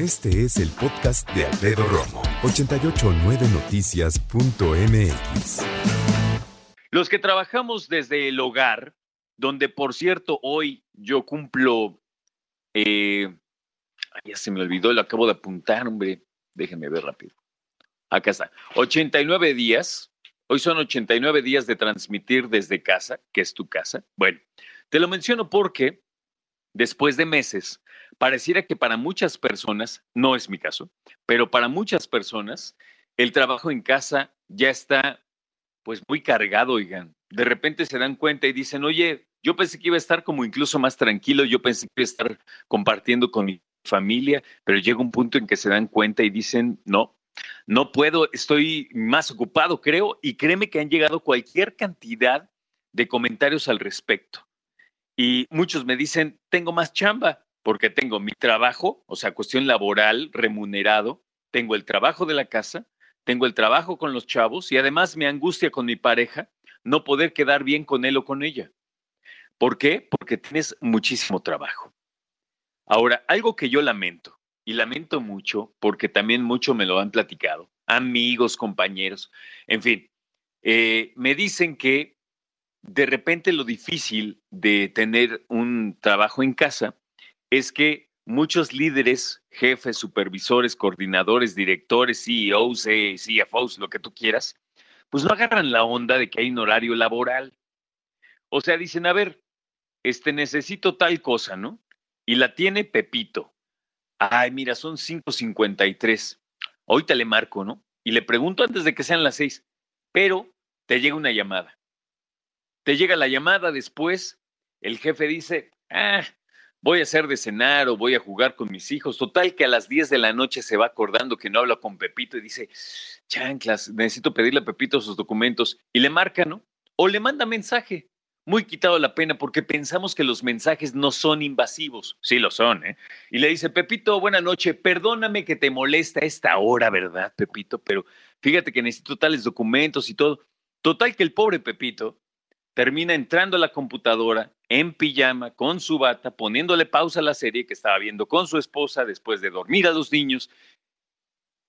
Este es el podcast de Alfredo Romo, 889noticias.mx. Los que trabajamos desde el hogar, donde por cierto hoy yo cumplo, eh, ya se me olvidó, lo acabo de apuntar, hombre, déjenme ver rápido. Acá está, 89 días, hoy son 89 días de transmitir desde casa, que es tu casa. Bueno, te lo menciono porque después de meses, pareciera que para muchas personas, no es mi caso, pero para muchas personas, el trabajo en casa ya está pues muy cargado, oigan. De repente se dan cuenta y dicen, oye, yo pensé que iba a estar como incluso más tranquilo, yo pensé que iba a estar compartiendo con mi familia, pero llega un punto en que se dan cuenta y dicen, no, no puedo, estoy más ocupado, creo, y créeme que han llegado cualquier cantidad de comentarios al respecto. Y muchos me dicen, tengo más chamba, porque tengo mi trabajo, o sea, cuestión laboral, remunerado, tengo el trabajo de la casa, tengo el trabajo con los chavos y además me angustia con mi pareja no poder quedar bien con él o con ella. ¿Por qué? Porque tienes muchísimo trabajo. Ahora, algo que yo lamento, y lamento mucho porque también mucho me lo han platicado, amigos, compañeros, en fin, eh, me dicen que de repente lo difícil de tener un trabajo en casa es que muchos líderes, jefes, supervisores, coordinadores, directores, CEOs, CFOs, lo que tú quieras, pues no agarran la onda de que hay un horario laboral. O sea, dicen, a ver, este necesito tal cosa, ¿no? Y la tiene Pepito. Ay, mira, son 5.53. Ahorita le marco, ¿no? Y le pregunto antes de que sean las seis, pero te llega una llamada. Te llega la llamada después, el jefe dice, ah, voy a hacer de cenar o voy a jugar con mis hijos. Total que a las 10 de la noche se va acordando que no habla con Pepito y dice, chanclas, necesito pedirle a Pepito sus documentos. Y le marca, ¿no? O le manda mensaje. Muy quitado la pena porque pensamos que los mensajes no son invasivos. Sí lo son, ¿eh? Y le dice, Pepito, buena noche, perdóname que te molesta esta hora, ¿verdad, Pepito? Pero fíjate que necesito tales documentos y todo. Total que el pobre Pepito termina entrando a la computadora en pijama, con su bata, poniéndole pausa a la serie que estaba viendo con su esposa después de dormir a los niños.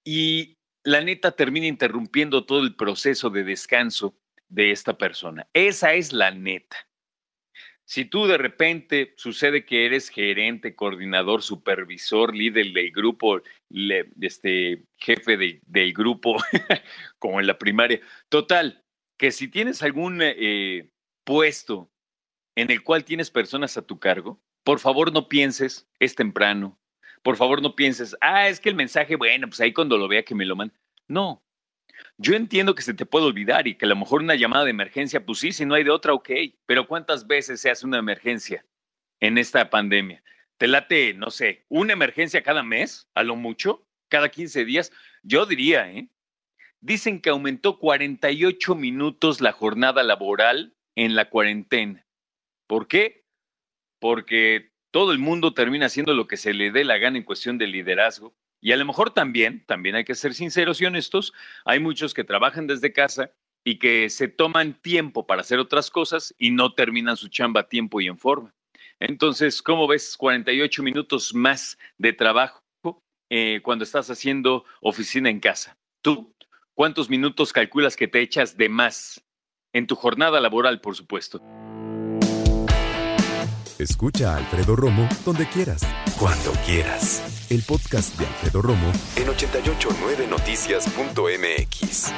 Y la neta termina interrumpiendo todo el proceso de descanso de esta persona. Esa es la neta. Si tú de repente sucede que eres gerente, coordinador, supervisor, líder del grupo, este, jefe del grupo, como en la primaria, total, que si tienes algún eh, puesto en el cual tienes personas a tu cargo, por favor no pienses, es temprano. Por favor no pienses, ah, es que el mensaje, bueno, pues ahí cuando lo vea que me lo manda. No. Yo entiendo que se te puede olvidar y que a lo mejor una llamada de emergencia, pues sí, si no hay de otra, ok. Pero ¿cuántas veces se hace una emergencia en esta pandemia? ¿Te late, no sé, una emergencia cada mes, a lo mucho, cada 15 días? Yo diría, ¿eh? Dicen que aumentó 48 minutos la jornada laboral en la cuarentena. ¿Por qué? Porque todo el mundo termina haciendo lo que se le dé la gana en cuestión de liderazgo. Y a lo mejor también, también hay que ser sinceros y honestos, hay muchos que trabajan desde casa y que se toman tiempo para hacer otras cosas y no terminan su chamba a tiempo y en forma. Entonces, ¿cómo ves 48 minutos más de trabajo eh, cuando estás haciendo oficina en casa? ¿Tú cuántos minutos calculas que te echas de más en tu jornada laboral, por supuesto. Escucha a Alfredo Romo donde quieras. Cuando quieras. El podcast de Alfredo Romo en 889noticias.mx.